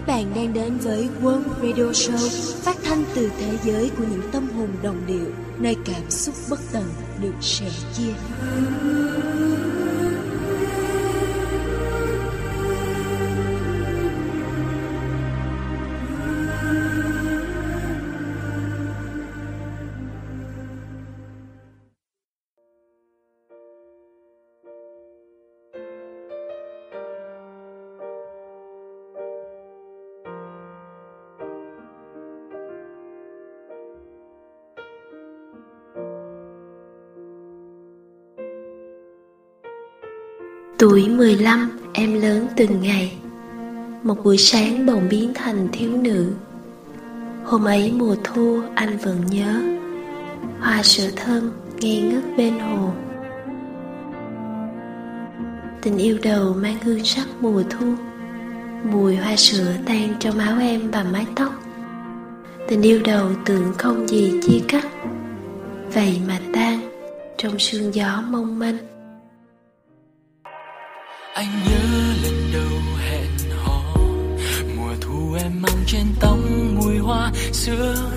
Các bạn đang đến với World Radio Show phát thanh từ thế giới của những tâm hồn đồng điệu, nơi cảm xúc bất tận được sẻ chia. Tuổi 15 em lớn từng ngày. Một buổi sáng bỗng biến thành thiếu nữ. Hôm ấy mùa thu, anh vẫn nhớ. Hoa sữa thơm ngây ngất bên hồ. Tình yêu đầu mang hương sắc mùa thu. Mùi hoa sữa tan trong áo em và mái tóc. Tình yêu đầu tưởng không gì chia cắt. Vậy mà tan trong sương gió mong manh anh nhớ lần đầu hẹn hò. Mùa thu em mang trên tóc mùi hoa xưa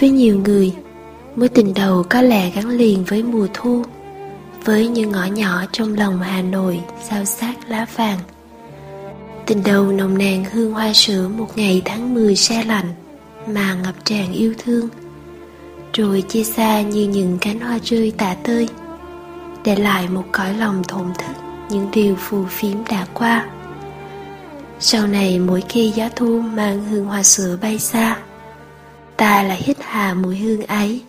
với nhiều người. Mối tình đầu có lẽ gắn liền với mùa thu, với những ngõ nhỏ trong lòng hà nội sao sát lá vàng. Tình đầu nồng nàn hương hoa sữa một ngày tháng 10 xe lạnh, mà ngập tràn yêu thương. Rồi chia xa như những cánh hoa rơi tả tơi, để lại một cõi lòng thổn thức, những điều phù phiếm đã qua. Sau này mỗi khi gió thu mang hương hoa sữa bay xa ta lại hít hà mùi hương ấy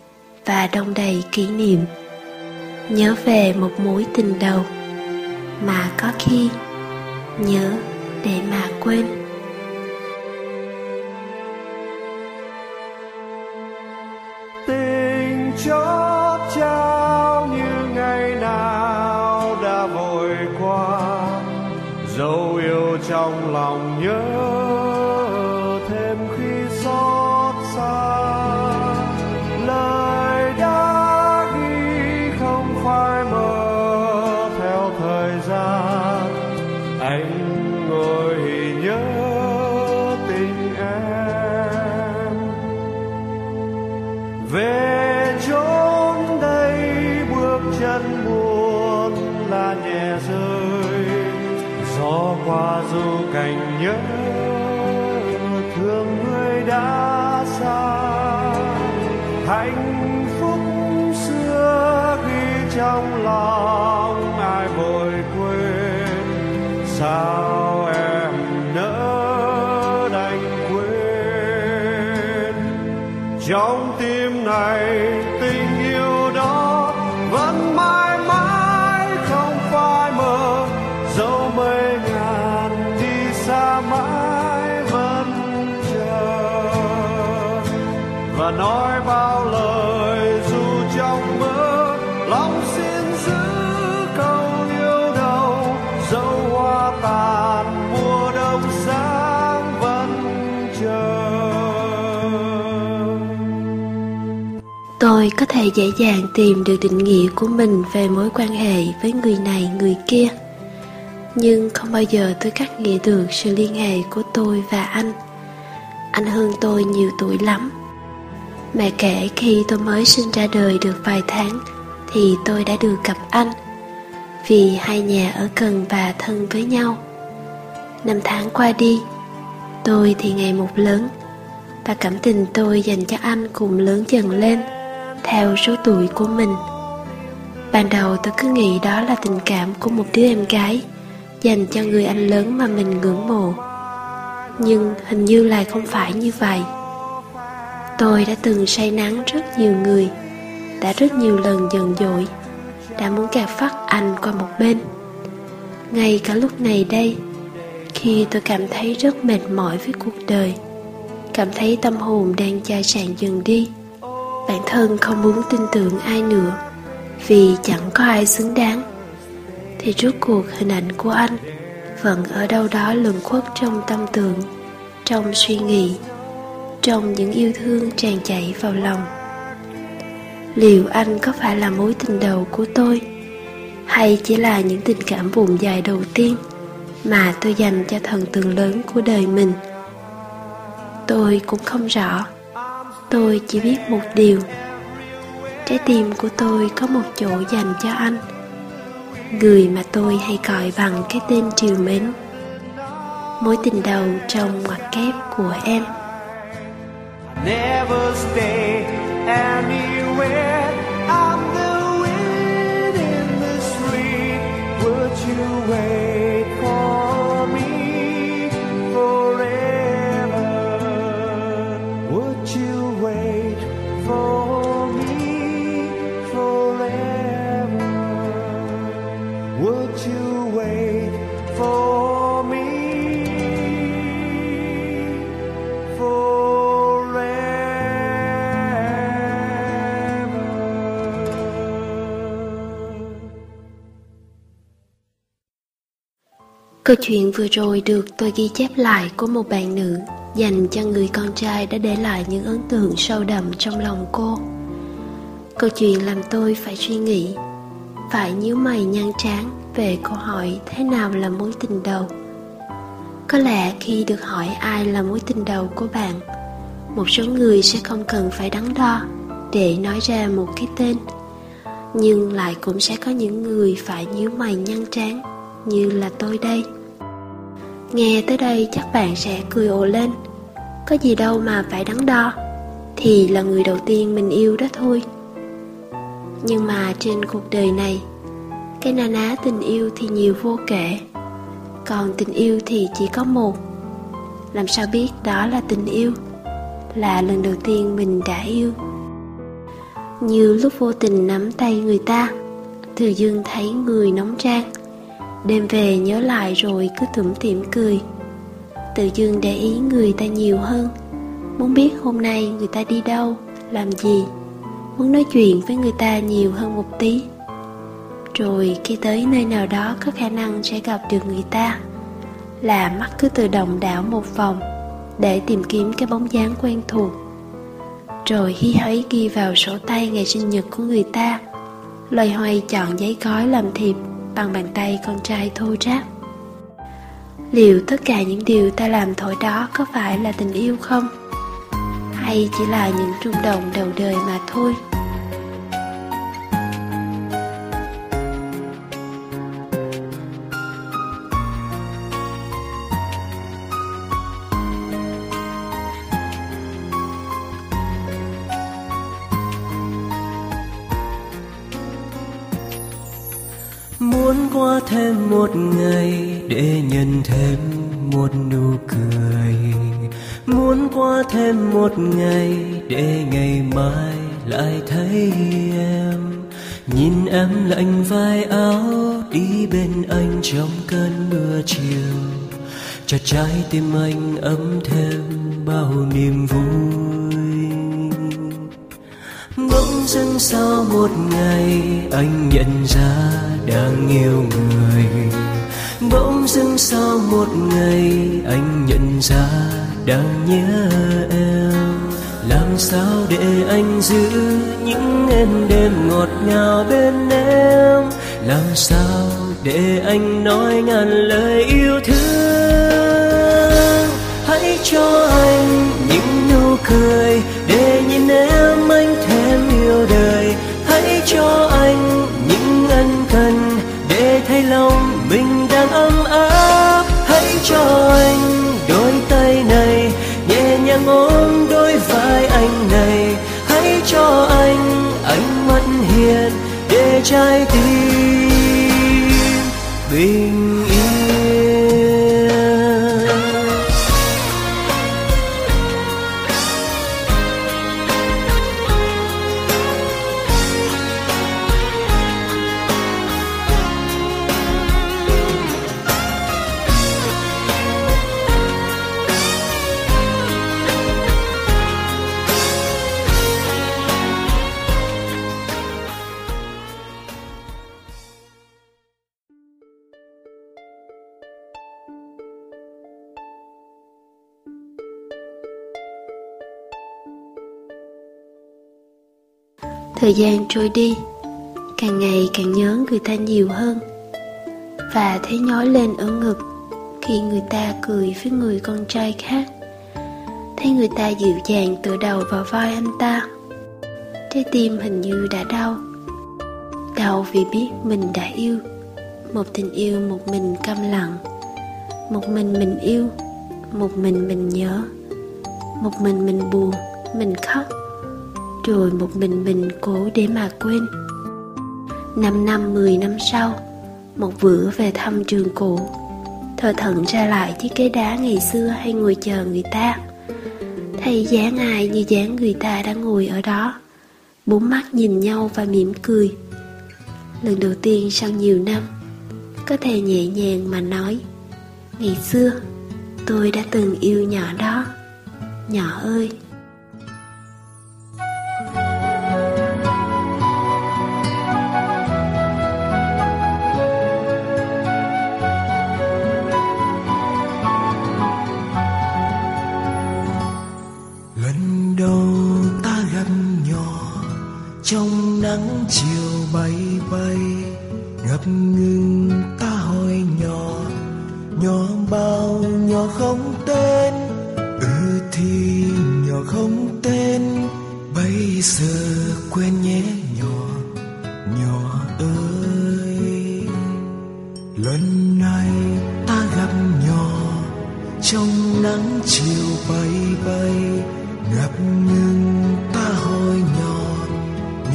và đông đầy kỷ niệm. Nhớ về một mối tình đầu mà có khi nhớ để mà quên. Tôi có thể dễ dàng tìm được định nghĩa của mình về mối quan hệ với người này, người kia. Nhưng không bao giờ tôi cắt nghĩa được sự liên hệ của tôi và anh. Anh hơn tôi nhiều tuổi lắm. Mẹ kể khi tôi mới sinh ra đời được vài tháng, thì tôi đã được gặp anh. Vì hai nhà ở gần và thân với nhau. Năm tháng qua đi, tôi thì ngày một lớn. Và cảm tình tôi dành cho anh cũng lớn dần lên theo số tuổi của mình. Ban đầu tôi cứ nghĩ đó là tình cảm của một đứa em gái, dành cho người anh lớn mà mình ngưỡng mộ. Nhưng hình như lại không phải như vậy. Tôi đã từng say nắng rất nhiều người, đã rất nhiều lần giận dỗi, đã muốn gạt phát anh qua một bên. Ngay cả lúc này đây, khi tôi cảm thấy rất mệt mỏi với cuộc đời, cảm thấy tâm hồn đang chai sạn dần đi bản thân không muốn tin tưởng ai nữa, vì chẳng có ai xứng đáng. Thì rốt cuộc hình ảnh của anh vẫn ở đâu đó luẩn khuất trong tâm tưởng, trong suy nghĩ, trong những yêu thương tràn chảy vào lòng. Liệu anh có phải là mối tình đầu của tôi, hay chỉ là những tình cảm buồn dài đầu tiên mà tôi dành cho thần tượng lớn của đời mình? Tôi cũng không rõ tôi chỉ biết một điều trái tim của tôi có một chỗ dành cho anh, người mà tôi hay gọi bằng cái tên triều mến mối tình đầu trong ngoặc kép của em Never stay anywhere. I'm the wind in the street. Would you wait Câu chuyện vừa rồi được tôi ghi chép lại của một bạn nữ dành cho người con trai đã để lại những ấn tượng sâu đậm trong lòng cô. Câu chuyện làm tôi phải suy nghĩ, phải nhíu mày nhăn trán về câu hỏi thế nào là mối tình đầu. Có lẽ khi được hỏi ai là mối tình đầu của bạn, một số người sẽ không cần phải đắn đo để nói ra một cái tên nhưng lại cũng sẽ có những người phải nhíu mày nhăn trán như là tôi đây nghe tới đây chắc bạn sẽ cười ồ lên. Có gì đâu mà phải đắn đo, thì là người đầu tiên mình yêu đó thôi. Nhưng mà trên cuộc đời này, cái na ná tình yêu thì nhiều vô kể. Còn tình yêu thì chỉ có một. Làm sao biết đó là tình yêu? Là lần đầu tiên mình đã yêu. Như lúc vô tình nắm tay người ta Từ dương thấy người nóng trang. Đêm về nhớ lại rồi cứ tủm tỉm cười. Tự dưng để ý người ta nhiều hơn. Muốn biết hôm nay người ta đi đâu, làm gì. Muốn nói chuyện với người ta nhiều hơn một tí. Rồi khi tới nơi nào đó có khả năng sẽ gặp được người ta Là mắt cứ tự động đảo một vòng Để tìm kiếm cái bóng dáng quen thuộc. Rồi hí hấy ghi vào sổ tay ngày sinh nhật của người ta loay hoay chọn giấy gói làm thiệp bằng bàn tay con trai thô ráp liệu tất cả những điều ta làm thổi đó có phải là tình yêu không? Hay chỉ là những rung động đầu đời mà thôi? Một ngày để nhận thêm một nụ cười. Muốn qua thêm một ngày để ngày mai lại thấy em. Nhìn em lạnh vai áo đi bên anh trong cơn mưa chiều. Cho trái tim anh ấm thêm bao niềm vui bỗng dưng sau một ngày, anh nhận ra đang yêu người. Bỗng dưng sau một ngày, anh nhận ra đang nhớ em. Làm sao để anh giữ những em đêm ngọt ngào bên em? Làm sao để anh nói ngàn lời yêu thương? Hãy cho anh những nụ cười cho anh đôi tay này, nhẹ nhàng ôm đôi vai anh này. Hãy cho anh ánh mắt hiền để trái tim bình thời gian trôi đi, càng ngày càng nhớ người ta nhiều hơn. Và thấy nhói lên ở ngực khi người ta cười với người con trai khác. Thấy người ta dịu dàng tựa đầu vào vai anh ta, trái tim hình như đã đau. Đau vì biết mình đã yêu, một tình yêu một mình câm lặng. Một mình mình yêu, một mình mình nhớ. Một mình mình buồn, mình khóc rồi một mình mình cố để mà quên. Năm năm, mười năm sau, một bữa về thăm trường cũ. Thờ thận ra lại chiếc ghế đá ngày xưa hay ngồi chờ người ta. Thầy dáng ai như dáng người ta đang ngồi ở đó. Bốn mắt nhìn nhau và mỉm cười. Lần đầu tiên sau nhiều năm, có thể nhẹ nhàng mà nói, ngày xưa, tôi đã từng yêu nhỏ đó. Nhỏ ơi chiều bay bay, ngập ngừng ta hồi nhỏ.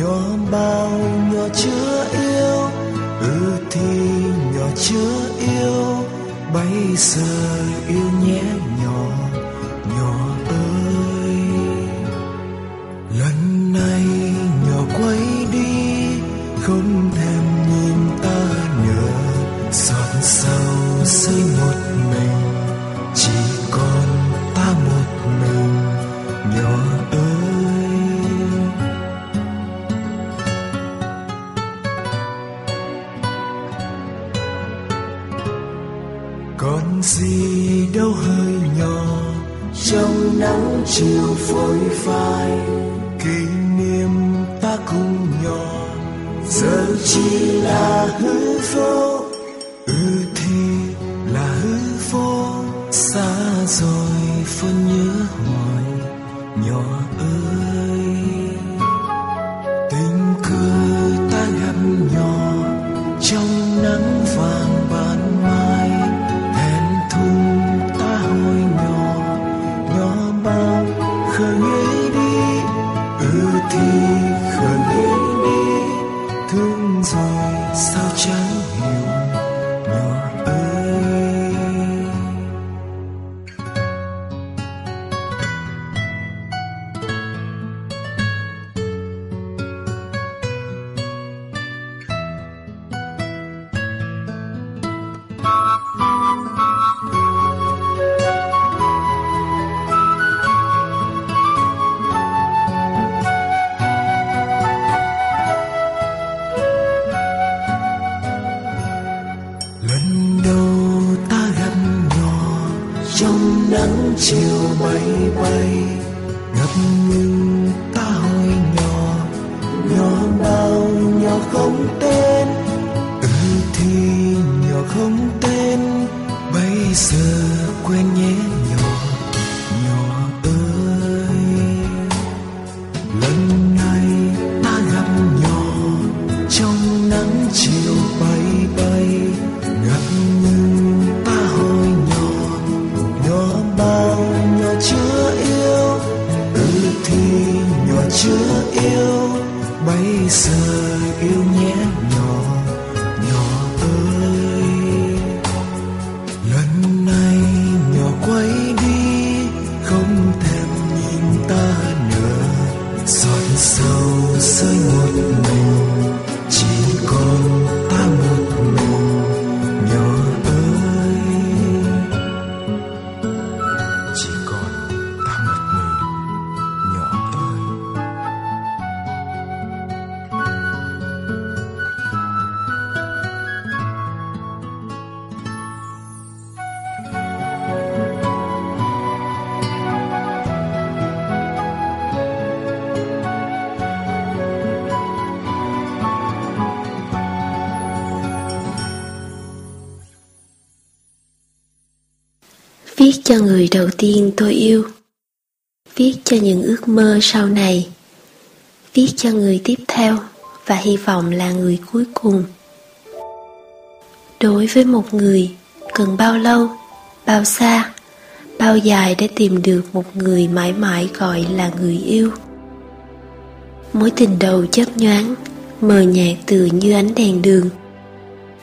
Nhỏ bao nhỏ chưa yêu ừ thì nhỏ chưa yêu. Bây giờ yêu nhé. Viết cho người đầu tiên tôi yêu. Viết cho những ước mơ sau này. Viết cho người tiếp theo Và hy vọng là người cuối cùng. Đối với một người, Cần bao lâu, Bao xa, Bao dài để tìm được một người mãi mãi gọi là người yêu? Mối tình đầu chớp nhoáng, Mờ nhạt từ như ánh đèn đường.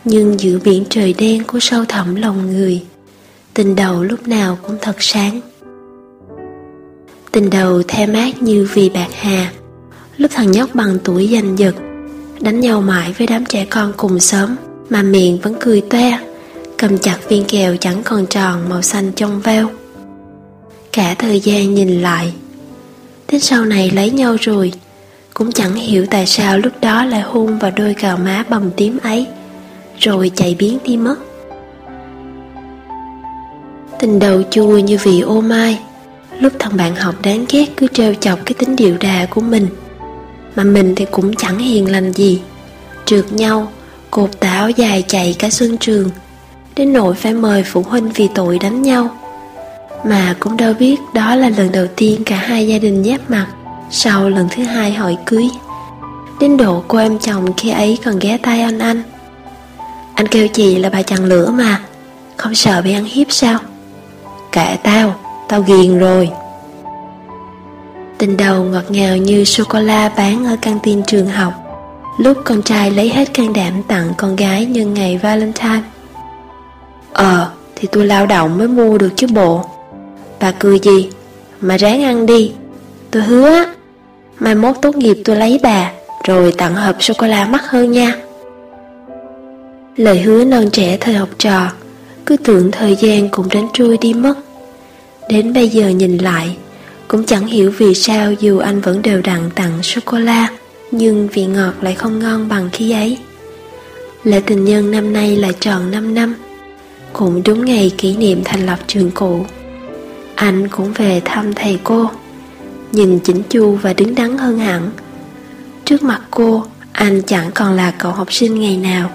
Nhưng giữa biển trời đen của sâu thẳm lòng người tình đầu lúc nào cũng thật sáng. Tình đầu the mát như vì bạc hà. Lúc thằng nhóc bằng tuổi giành giật, đánh nhau mãi với đám trẻ con cùng xóm, mà miệng vẫn cười toe, cầm chặt viên kẹo chẳng còn tròn màu xanh trong veo. Cả thời gian nhìn lại, đến sau này lấy nhau rồi, cũng chẳng hiểu tại sao lúc đó lại hôn vào đôi gò má bầm tím ấy, rồi chạy biến đi mất. Tình đầu chua như vị ô mai. Lúc thằng bạn học đáng ghét cứ trêu chọc cái tính điệu đà của mình. Mà mình thì cũng chẳng hiền lành gì. Trượt nhau, cột táo dài chạy cả sân trường. Đến nỗi phải mời phụ huynh vì tội đánh nhau. Mà cũng đâu biết đó là lần đầu tiên cả hai gia đình giáp mặt Sau lần thứ hai hỏi cưới. Đến độ cô em chồng khi ấy còn ghé tay anh anh. Anh kêu chị là bà chằn lửa mà. Không sợ bị ăn hiếp sao? Kệ tao, tao ghiền rồi. Tình đầu ngọt ngào như sô-cô-la bán ở căng tin trường học. Lúc con trai lấy hết can đảm tặng con gái nhân ngày Valentine. Ờ, thì tôi lao động mới mua được chứ bộ. Bà cười gì? Mà ráng ăn đi. Tôi hứa. Mai mốt tốt nghiệp tôi lấy bà Rồi tặng hộp sô-cô-la mắc hơn nha. Lời hứa non trẻ thời học trò Cứ tưởng thời gian cũng đến trôi đi mất. Đến bây giờ nhìn lại, Cũng chẳng hiểu vì sao dù anh vẫn đều đặn tặng sô-cô-la Nhưng vị ngọt lại không ngon bằng khi ấy. Lễ tình nhân năm nay là tròn 5 năm, Cũng đúng ngày kỷ niệm thành lập trường cũ. Anh cũng về thăm thầy cô, Nhìn chỉnh chu và đứng đắn hơn hẳn. Trước mặt cô, Anh chẳng còn là cậu học sinh ngày nào,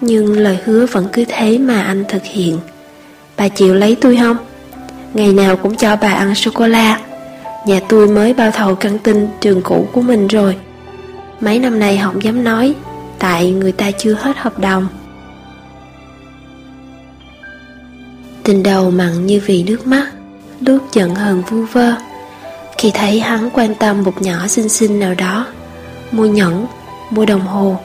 Nhưng lời hứa vẫn cứ thế mà anh thực hiện. Bà chịu lấy tôi không? Ngày nào cũng cho bà ăn sô-cô-la. Nhà tôi mới bao thầu căng tin trường cũ của mình rồi. Mấy năm nay không dám nói Tại người ta chưa hết hợp đồng. Tình đầu mặn như vì nước mắt Lúc giận hờn vu vơ. Khi thấy hắn quan tâm một nhỏ xinh xinh nào đó Mua nhẫn, mua đồng hồ.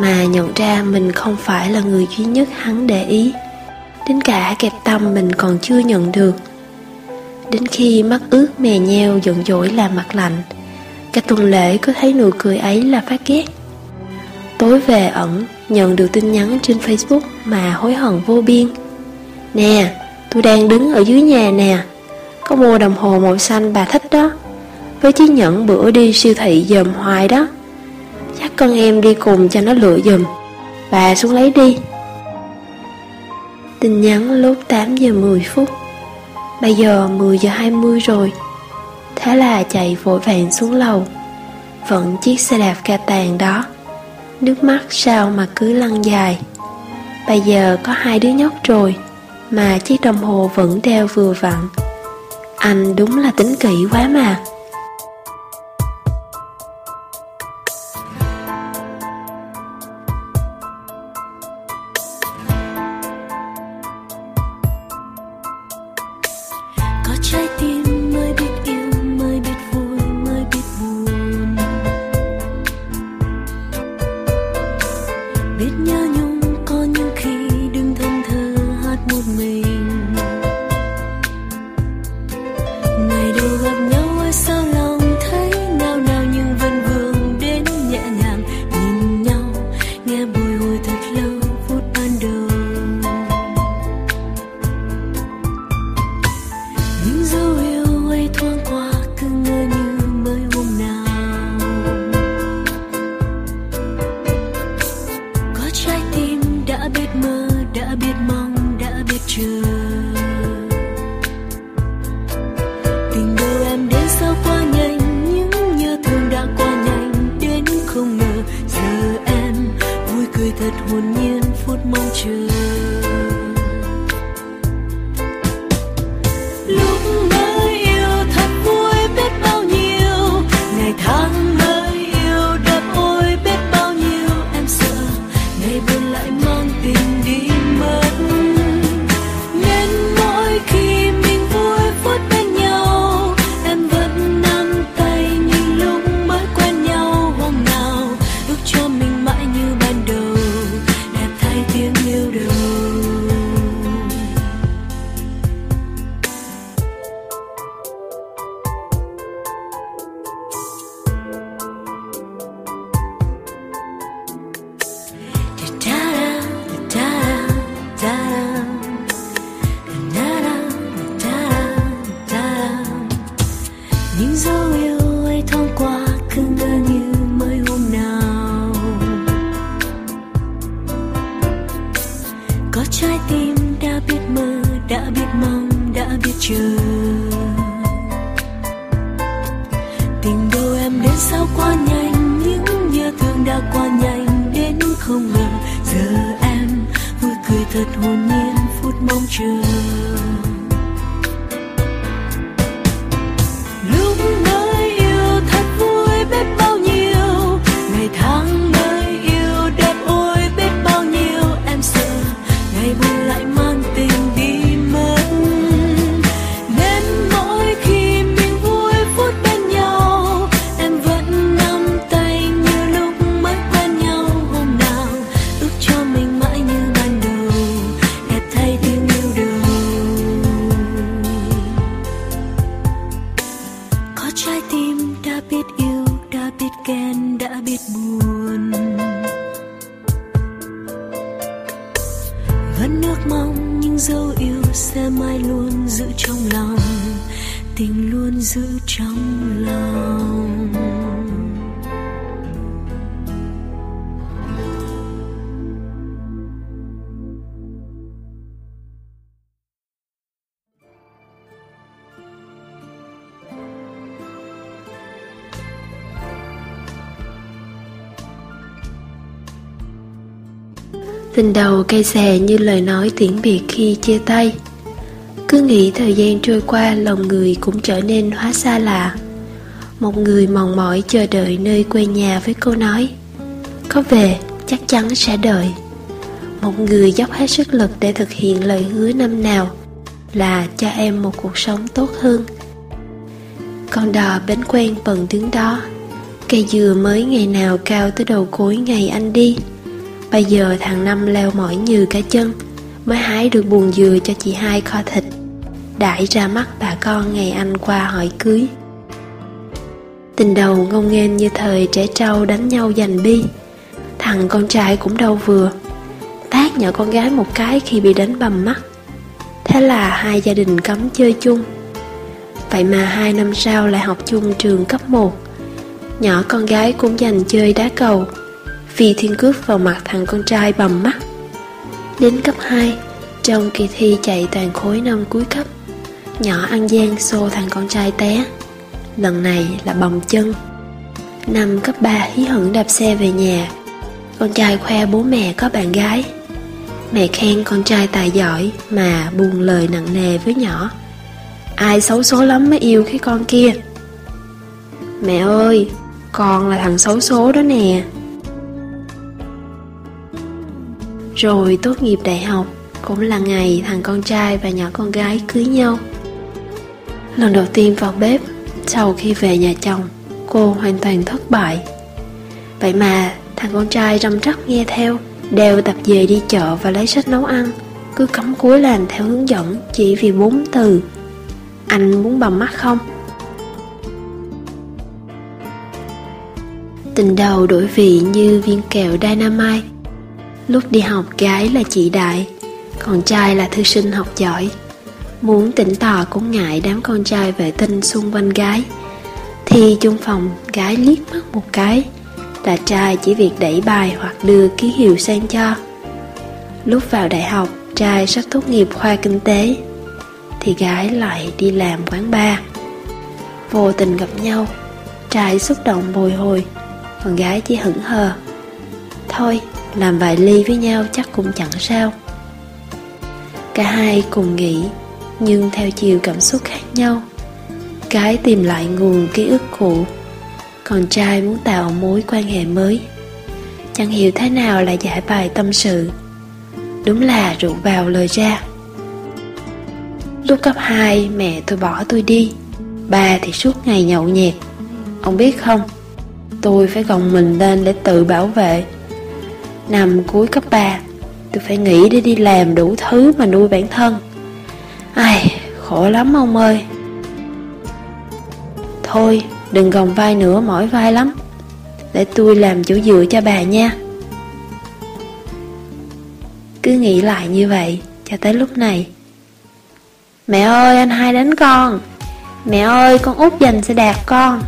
Mà nhận ra mình không phải là người duy nhất hắn để ý. Đến cả kẹp tâm mình còn chưa nhận được. Đến khi mắt ướt mè nheo giận dỗi làm mặt lạnh Cả tuần lễ cứ thấy nụ cười ấy là phát ghét. Tối về ẩn nhận được tin nhắn trên Facebook mà hối hận vô biên. Nè, tôi đang đứng ở dưới nhà nè Có mua đồng hồ màu xanh bà thích đó. Với chiếc nhẫn bữa đi siêu thị dòm hoài đó. Chắc con em đi cùng cho nó lựa dùm. Bà xuống lấy đi. Tin nhắn lúc 8 giờ 10 phút. Bây giờ 10 giờ 20 rồi. Thế là chạy vội vàng xuống lầu. Vẫn chiếc xe đạp ca tàn đó. Nước mắt sao mà cứ lăn dài. Bây giờ có hai đứa nhóc rồi, Mà chiếc đồng hồ vẫn đeo vừa vặn. Anh đúng là tính kỹ quá mà. Có trái tim đã biết mơ, đã biết mong, đã biết chờ. Tình đâu em đến sao quá nhanh, những nhớ thương đã qua nhanh, đến không ngờ giờ em vui cười thật hồn nhiên phút mong chờ. Cây xè như lời nói tiễn biệt khi chia tay. Cứ nghĩ thời gian trôi qua, lòng người cũng trở nên hóa xa lạ. Một người mòn mỏi chờ đợi nơi quê nhà với câu nói, Có về, chắc chắn sẽ đợi. Một người dốc hết sức lực để thực hiện lời hứa năm nào Là cho em một cuộc sống tốt hơn. Con đò bến quen bần đứng đó, Cây dừa mới ngày nào cao tới đầu cối ngày anh đi. Bây giờ thằng Năm leo mỏi như cả chân, Mới hái được buồn dừa cho chị hai kho thịt. Đãi ra mắt bà con ngày anh qua hỏi cưới. Tình đầu ngông nghênh như thời trẻ trâu đánh nhau giành bi. Thằng con trai cũng đâu vừa Tát nhỏ con gái một cái khi bị đánh bầm mắt. Thế là hai gia đình cấm chơi chung. Vậy mà hai năm sau lại học chung trường cấp 1 Nhỏ con gái cũng dành chơi đá cầu vì thiên cước vào mặt thằng con trai bầm mắt. Đến cấp 2 Trong kỳ thi chạy toàn khối năm cuối cấp, Nhỏ ăn gian xô thằng con trai té. Lần này là bầm chân. Năm cấp 3 hí hửng đạp xe về nhà. Con trai khoe bố mẹ có bạn gái. Mẹ khen con trai tài giỏi Mà buồn lời nặng nề với nhỏ. Ai xấu số lắm mới yêu cái con kia. Mẹ ơi, Con là thằng xấu số đó nè. Rồi tốt nghiệp đại học cũng là ngày thằng con trai và nhỏ con gái cưới nhau. Lần đầu tiên vào bếp sau khi về nhà chồng, cô hoàn toàn thất bại. Vậy mà thằng con trai răm rắp nghe theo, đều tập về đi chợ và lấy sách nấu ăn, cứ cắm cúi làm theo hướng dẫn chỉ vì bốn từ. Anh muốn bầm mắt không? Tình đầu đổi vị như viên kẹo dynamite Lúc đi học, gái là chị đại Còn trai là thư sinh học giỏi. Muốn tỉnh tò cũng ngại đám con trai vệ tinh xung quanh gái. Thì chung phòng, gái liếc mắt một cái, Là trai chỉ việc đẩy bài hoặc đưa ký hiệu sang cho. Lúc vào đại học, trai sắp tốt nghiệp khoa kinh tế, Thì gái lại đi làm quán bar. Vô tình gặp nhau, Trai xúc động bồi hồi, Còn gái chỉ hững hờ. Thôi làm vài ly với nhau chắc cũng chẳng sao. Cả hai cùng nghĩ, nhưng theo chiều cảm xúc khác nhau. Cái tìm lại nguồn ký ức cũ, còn trai muốn tạo mối quan hệ mới. Chẳng hiểu thế nào là giải bài tâm sự. Đúng là rượu vào lời ra. Lúc cấp 2 mẹ tôi bỏ tôi đi. Ba thì suốt ngày nhậu nhẹt. Ông biết không? Tôi phải gồng mình lên để tự bảo vệ. Năm cuối cấp 3 Tôi phải nghĩ để đi làm đủ thứ mà nuôi bản thân. Ai, khổ lắm ông ơi. Thôi, đừng gồng vai nữa mỏi vai lắm. Để tôi làm chỗ dựa cho bà nha. Cứ nghĩ lại như vậy cho tới lúc này. Mẹ ơi anh hai đánh con. Mẹ ơi con út dành sẽ đạp con.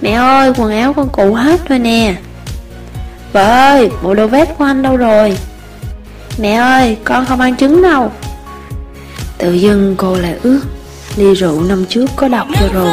Mẹ ơi quần áo con cũ hết rồi nè. Vợ ơi, bộ đồ vest của anh đâu rồi? Mẹ ơi, con không ăn trứng đâu Tự dưng cô lại ước Ly rượu năm trước có độc cho rồi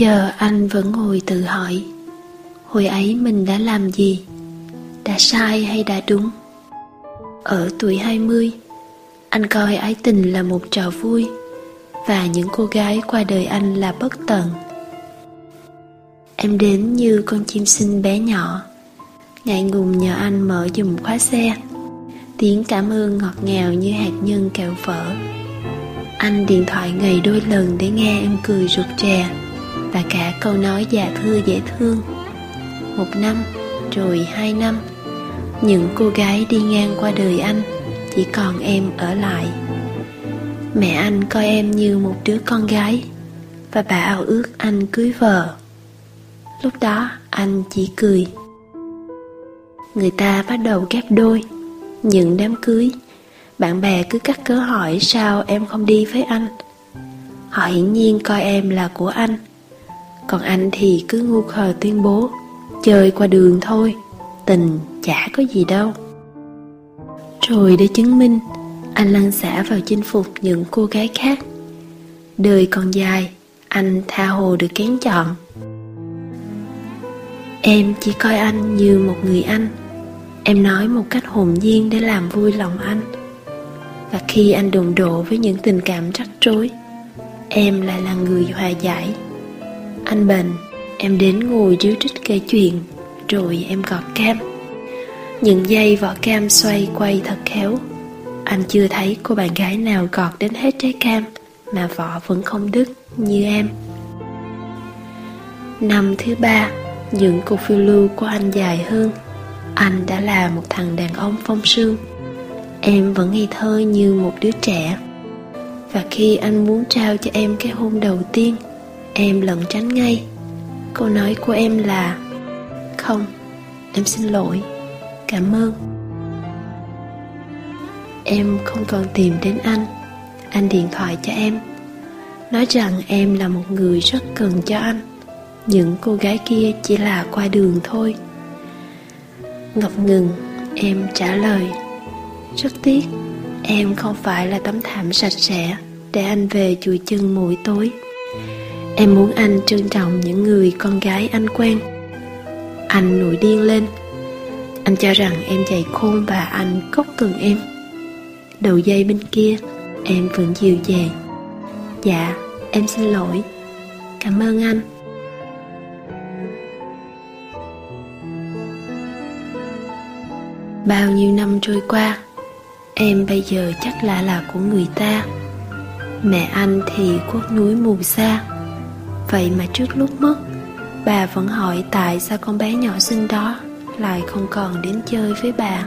giờ anh vẫn ngồi tự hỏi, Hồi ấy mình đã làm gì? Đã sai hay đã đúng? Ở tuổi 20 Anh coi ái tình là một trò vui Và những cô gái qua đời anh là bất tận Em đến như con chim xinh bé nhỏ, Ngại ngùng nhờ anh mở dùm khóa xe Tiếng cảm ơn ngọt ngào như hạt nhân kẹo phở Anh điện thoại ngày đôi lần để nghe em cười rụt rè và cả câu nói già thưa dễ thương. Một năm, rồi hai năm, những cô gái đi ngang qua đời anh chỉ còn em ở lại. Mẹ anh coi em như một đứa con gái, và bà ao ước anh cưới vợ. Lúc đó, anh chỉ cười. Người ta bắt đầu ghép đôi, những đám cưới. Bạn bè cứ cắt cớ hỏi sao em không đi với anh. Họ hiển nhiên coi em là của anh còn anh thì cứ ngu khờ tuyên bố, chơi qua đường thôi, tình chả có gì đâu. Rồi để chứng minh, anh lăn xả vào chinh phục những cô gái khác. Đời còn dài, anh tha hồ được kén chọn. Em chỉ coi anh như một người anh. Em nói một cách hồn nhiên để làm vui lòng anh. Và khi anh đụng độ với những tình cảm rắc rối, em lại là người hòa giải anh bệnh Em đến ngồi ríu rít kể chuyện, Rồi em gọt cam. Những dây vỏ cam xoay quay thật khéo. Anh chưa thấy cô bạn gái nào gọt đến hết trái cam, Mà vỏ vẫn không đứt như em. Năm thứ ba, Những cuộc phiêu lưu của anh dài hơn. Anh đã là một thằng đàn ông phong sương. Em vẫn ngây thơ như một đứa trẻ. Và khi anh muốn trao cho em cái hôn đầu tiên Em lẩn tránh ngay. Câu nói của em là Không, em xin lỗi. Cảm ơn. Em không còn tìm đến anh. Anh điện thoại cho em. Nói rằng em là một người rất cần cho anh. Những cô gái kia chỉ là qua đường thôi. Ngập ngừng Em trả lời Rất tiếc Em không phải là tấm thảm sạch sẽ Để anh về chùi chân mỗi tối. Em muốn anh trân trọng những người con gái anh quen. Anh nổi điên lên. Anh cho rằng em dày khôn và anh cốc cần em. Đầu dây bên kia, Em vẫn dịu dàng. Dạ em xin lỗi. Cảm ơn anh. Bao nhiêu năm trôi qua, Em bây giờ chắc là là của người ta. Mẹ anh thì quốc núi mù xa Vậy mà trước lúc mất Bà vẫn hỏi tại sao con bé nhỏ xinh đó Lại không còn đến chơi với bà.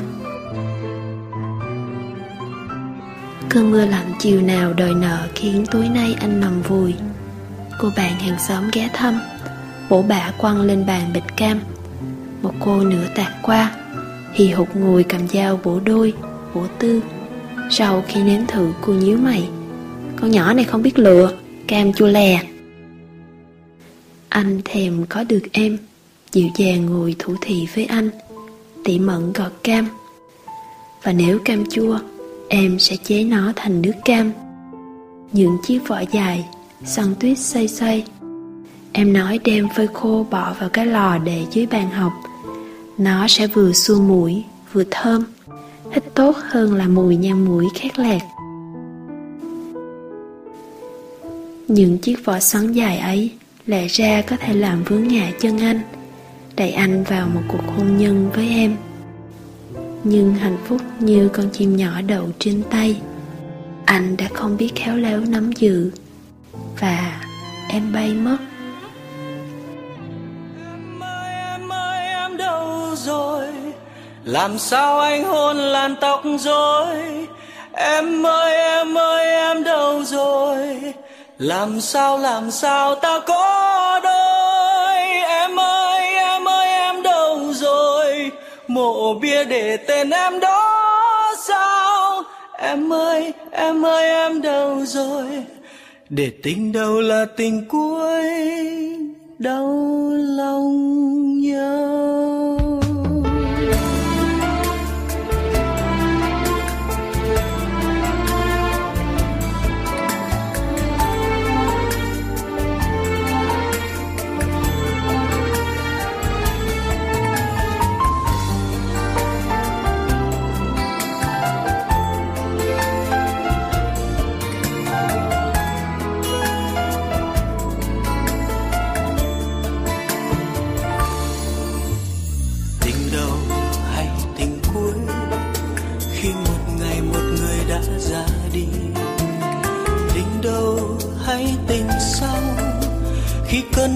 Cơn mưa lạnh chiều nào đòi nợ khiến tối nay anh nằm vùi. Cô bạn hàng xóm ghé thăm Bổ bả quăng lên bàn bịch cam. Một cô nửa tạt qua Hì hụt ngồi cầm dao bổ đôi, bổ tư. Sau khi nếm thử cô nhíu mày. Con nhỏ này không biết lựa Cam chua lè. Anh thèm có được em. Dịu dàng ngồi thủ thị với anh. Tỉ mẫn gọt cam. Và nếu cam chua, Em sẽ chế nó thành nước cam. Những chiếc vỏ dài, Săn tuyết xoay xoay. Em nói đem phơi khô bỏ vào cái lò để dưới bàn học. Nó sẽ vừa xua mũi, Vừa thơm. Hít tốt hơn là mùi nhang mũi khét lẹt Những chiếc vỏ xoắn dài ấy Lẽ ra có thể làm vướng ngã chân anh, Đẩy anh vào một cuộc hôn nhân với em. Nhưng hạnh phúc như con chim nhỏ đậu trên tay, anh đã không biết khéo léo nắm giữ, và em bay mất. Em ơi em ơi, em đâu rồi? Làm sao anh hôn làn tóc rồi? Em ơi em ơi, em đâu rồi? Làm sao làm sao ta có đôi? Em ơi em ơi, em đâu rồi? Mộ bia để tên em đó sao? Em ơi em ơi, em đâu rồi? Để tình đâu là tình cuối, đau lòng nhau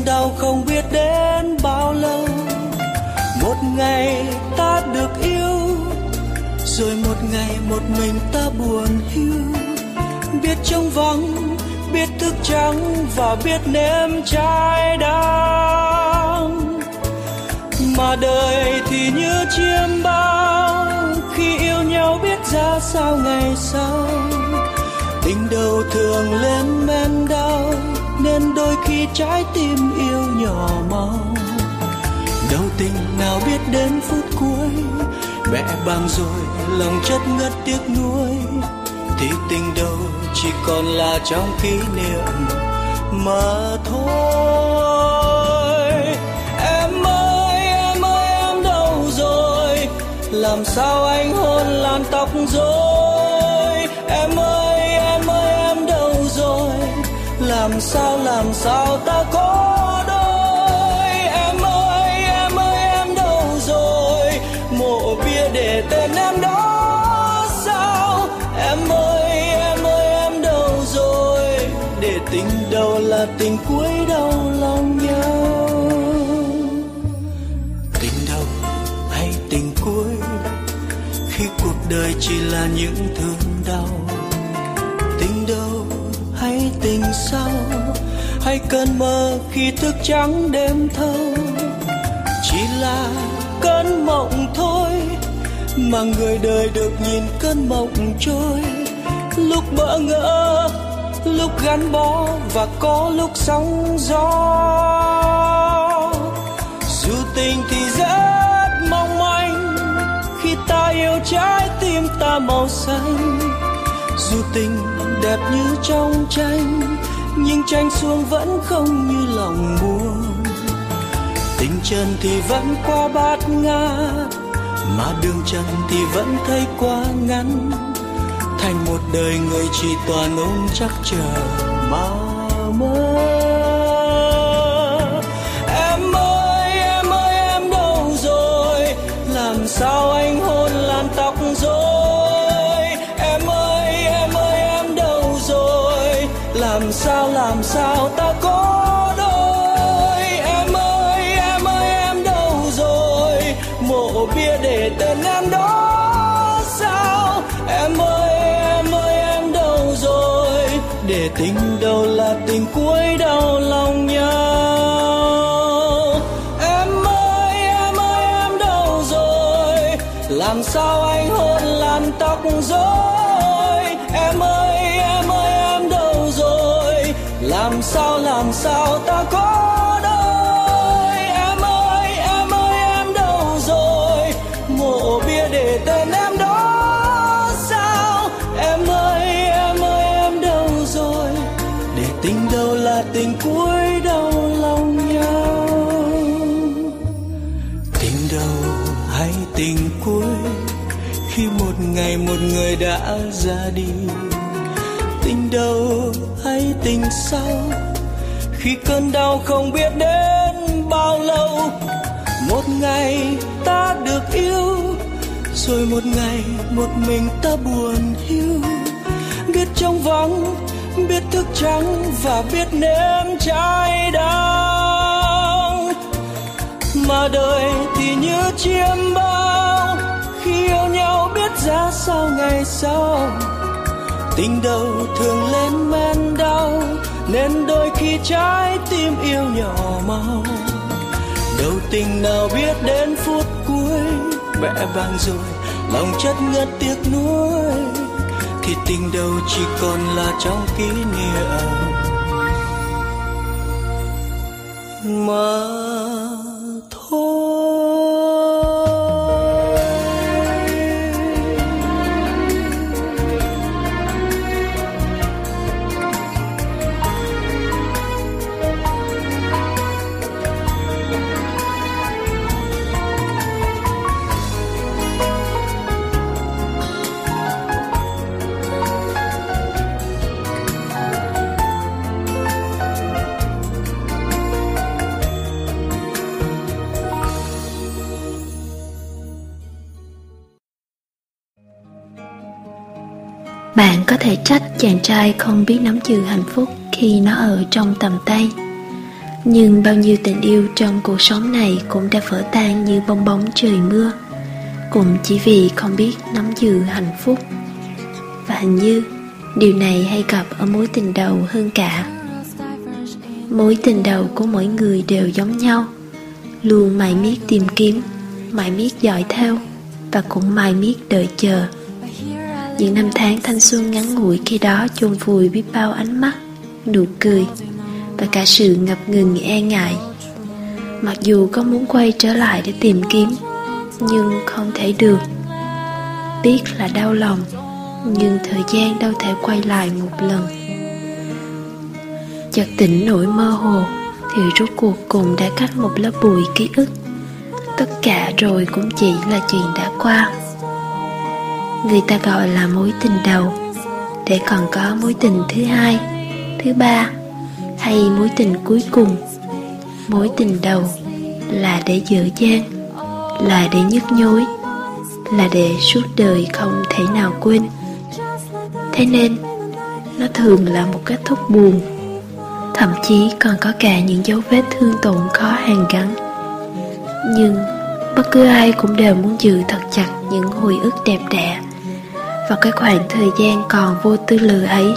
đau không biết đến bao lâu. Một ngày ta được yêu, rồi một ngày một mình ta buồn hiu. Biết trông vắng, biết thức trắng và biết nếm trái đắng. Mà đời thì như chiêm bao, khi yêu nhau biết ra sao ngày sau. Tình đầu thường lên men đau, nên đôi khi trái tim yêu nhỏ mau đâu tình nào biết đến phút cuối, mẹ bàng rồi, lòng chất ngất tiếc nuối. Thì tình đâu chỉ còn là trong kỷ niệm mà thôi. Em ơi em ơi, em đâu rồi? Làm sao anh hôn làn tóc rồi làm sao làm sao ta có đôi? Em ơi em ơi, em đâu rồi? Mộ bia để tên em đó sao? Em ơi em ơi, em đâu rồi? Để tình đầu là tình cuối đau lòng nhau. Tình đầu hay tình cuối? Khi cuộc đời chỉ là những thương đau. Tình đầu hay tình sau? Cơn mơ khi thức trắng đêm thâu. Chỉ là cơn mộng thôi mà người đời được nhìn cơn mộng trôi. Lúc bỡ ngỡ, lúc gắn bó và có lúc sóng gió. Dù tình thì rất mong manh, khi ta yêu trái tim ta màu xanh. Dù tình đẹp như trong tranh nhưng tranh xuống vẫn không như lòng buồn. Tình trần thì vẫn qua bát ngát, mà đường trần thì vẫn thấy quá ngắn. Thành một đời người chỉ toàn ôm chắc chờ mà mơ. Sao anh hôn làm tóc rối em ơi em ơi, em đâu rồi? Làm sao làm sao ta có người đã ra đi. Tình đầu hay tình sau, khi cơn đau không biết đến bao lâu, một ngày ta được yêu, rồi một ngày một mình ta buồn hiu. Biết trong vắng, biết thức trắng và biết nếm trái đắng. Mà đời thì như chiêm bao biết ra sao ngày sau. Tình đầu thường lên men đau, nên đôi khi trái tim yêu nhỏ mau đầu tình nào biết đến phút cuối bẽ bàng rồi, lòng chất ngất tiếc nuối. Thì tình đầu chỉ còn là trong kỷ niệm. Mà Bạn có thể trách chàng trai không biết nắm giữ hạnh phúc khi nó ở trong tầm tay. Nhưng bao nhiêu tình yêu trong cuộc sống này cũng đã vỡ tan như bong bóng trời mưa. Cũng chỉ vì không biết nắm giữ hạnh phúc. Và hình như điều này hay gặp ở mối tình đầu hơn cả. Mối tình đầu của mỗi người đều giống nhau. Luôn mãi miết tìm kiếm, mãi miết dõi theo Và cũng mãi miết đợi chờ những năm tháng thanh xuân ngắn ngủi khi đó chôn vùi biết bao ánh mắt, nụ cười và cả sự ngập ngừng e ngại. Mặc dù có muốn quay trở lại để tìm kiếm, nhưng không thể được. Biết là đau lòng, nhưng thời gian đâu thể quay lại một lần. Chợt tỉnh nỗi mơ hồ, thì rốt cuộc cùng đã cắt một lớp bụi ký ức. Tất cả rồi cũng chỉ là chuyện đã qua người ta gọi là mối tình đầu. Để còn có mối tình thứ hai, thứ ba, hay mối tình cuối cùng. Mối tình đầu là để dở dang là để nhức nhối, là để suốt đời không thể nào quên. Thế nên, nó thường là một kết thúc buồn. Thậm chí còn có cả những dấu vết thương tổn khó hàn gắn. Nhưng bất cứ ai cũng đều muốn giữ thật chặt những hồi ức đẹp đẽ vào cái khoảng thời gian còn vô tư lự ấy.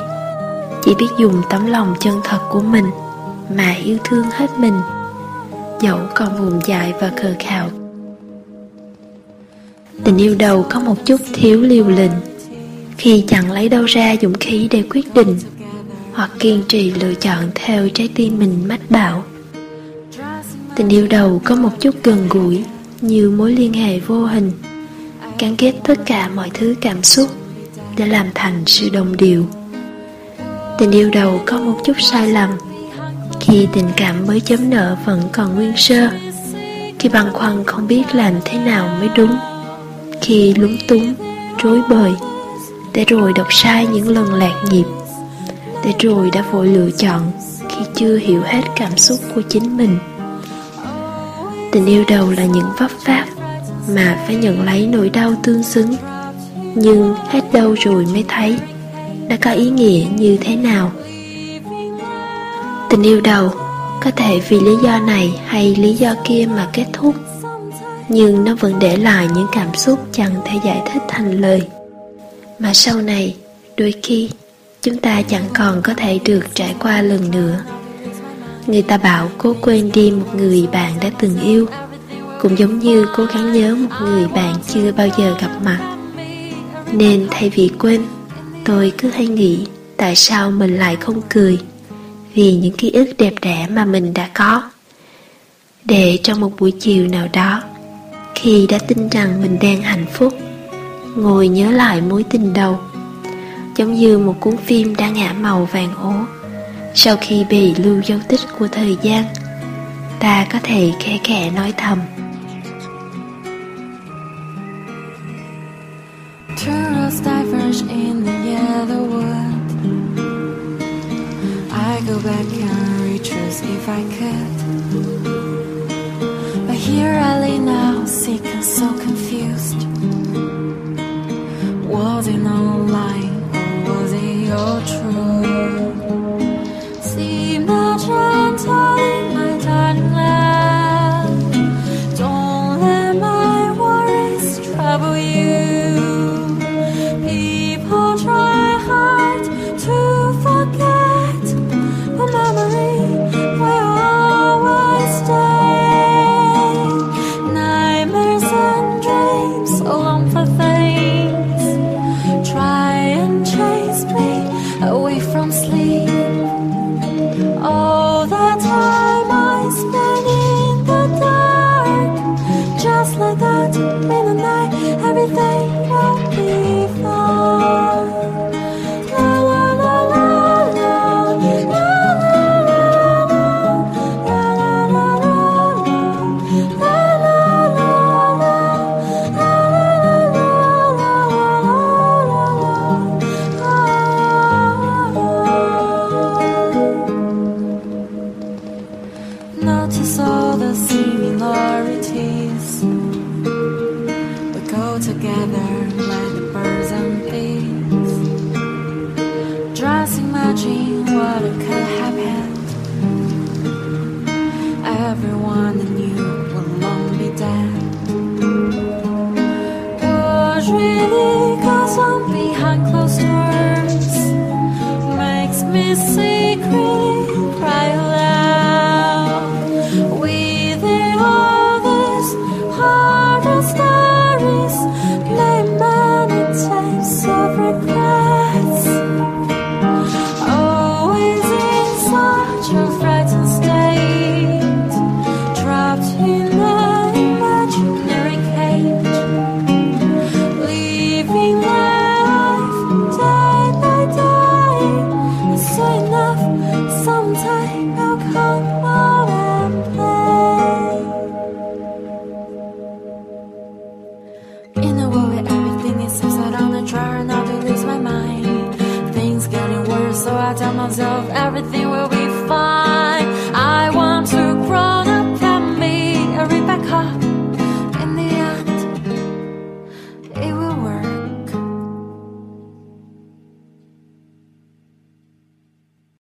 Chỉ biết dùng tấm lòng chân thật của mình mà yêu thương hết mình, dẫu còn vùng dại và khờ khạo. Tình yêu đầu có một chút thiếu liều lĩnh, khi chẳng lấy đâu ra dũng khí để quyết định hoặc kiên trì lựa chọn theo trái tim mình mách bảo. Tình yêu đầu có một chút gần gũi, như mối liên hệ vô hình, gắn kết tất cả mọi thứ cảm xúc để làm thành sự đồng điệu. Tình yêu đầu có một chút sai lầm. Khi tình cảm mới chấm nợ vẫn còn nguyên sơ khi băn khoăn không biết làm thế nào mới đúng. Khi lúng túng, rối bời, để rồi đọc sai những lần lạc nhịp để rồi đã vội lựa chọn khi chưa hiểu hết cảm xúc của chính mình. Tình yêu đầu là những vấp váp mà phải nhận lấy nỗi đau tương xứng nhưng hết đâu rồi mới thấy đã có ý nghĩa như thế nào. Tình yêu đầu có thể vì lý do này hay lý do kia mà kết thúc, nhưng nó vẫn để lại những cảm xúc chẳng thể giải thích thành lời. Mà sau này, đôi khi, chúng ta chẳng còn có thể được trải qua lần nữa. Người ta bảo cố quên đi một người bạn đã từng yêu, cũng giống như cố gắng nhớ một người bạn chưa bao giờ gặp mặt. Nên thay vì quên, Tôi cứ hay nghĩ Tại sao mình lại không cười Vì những ký ức đẹp đẽ mà mình đã có. Để trong một buổi chiều nào đó, Khi đã tin rằng mình đang hạnh phúc, Ngồi nhớ lại mối tình đầu, Giống như một cuốn phim đã ngả màu vàng ố, Sau khi bị lưu dấu tích của thời gian, Ta có thể khẽ khẽ nói thầm. if I could. But here I lay now, sick and so confused. Wasn't online.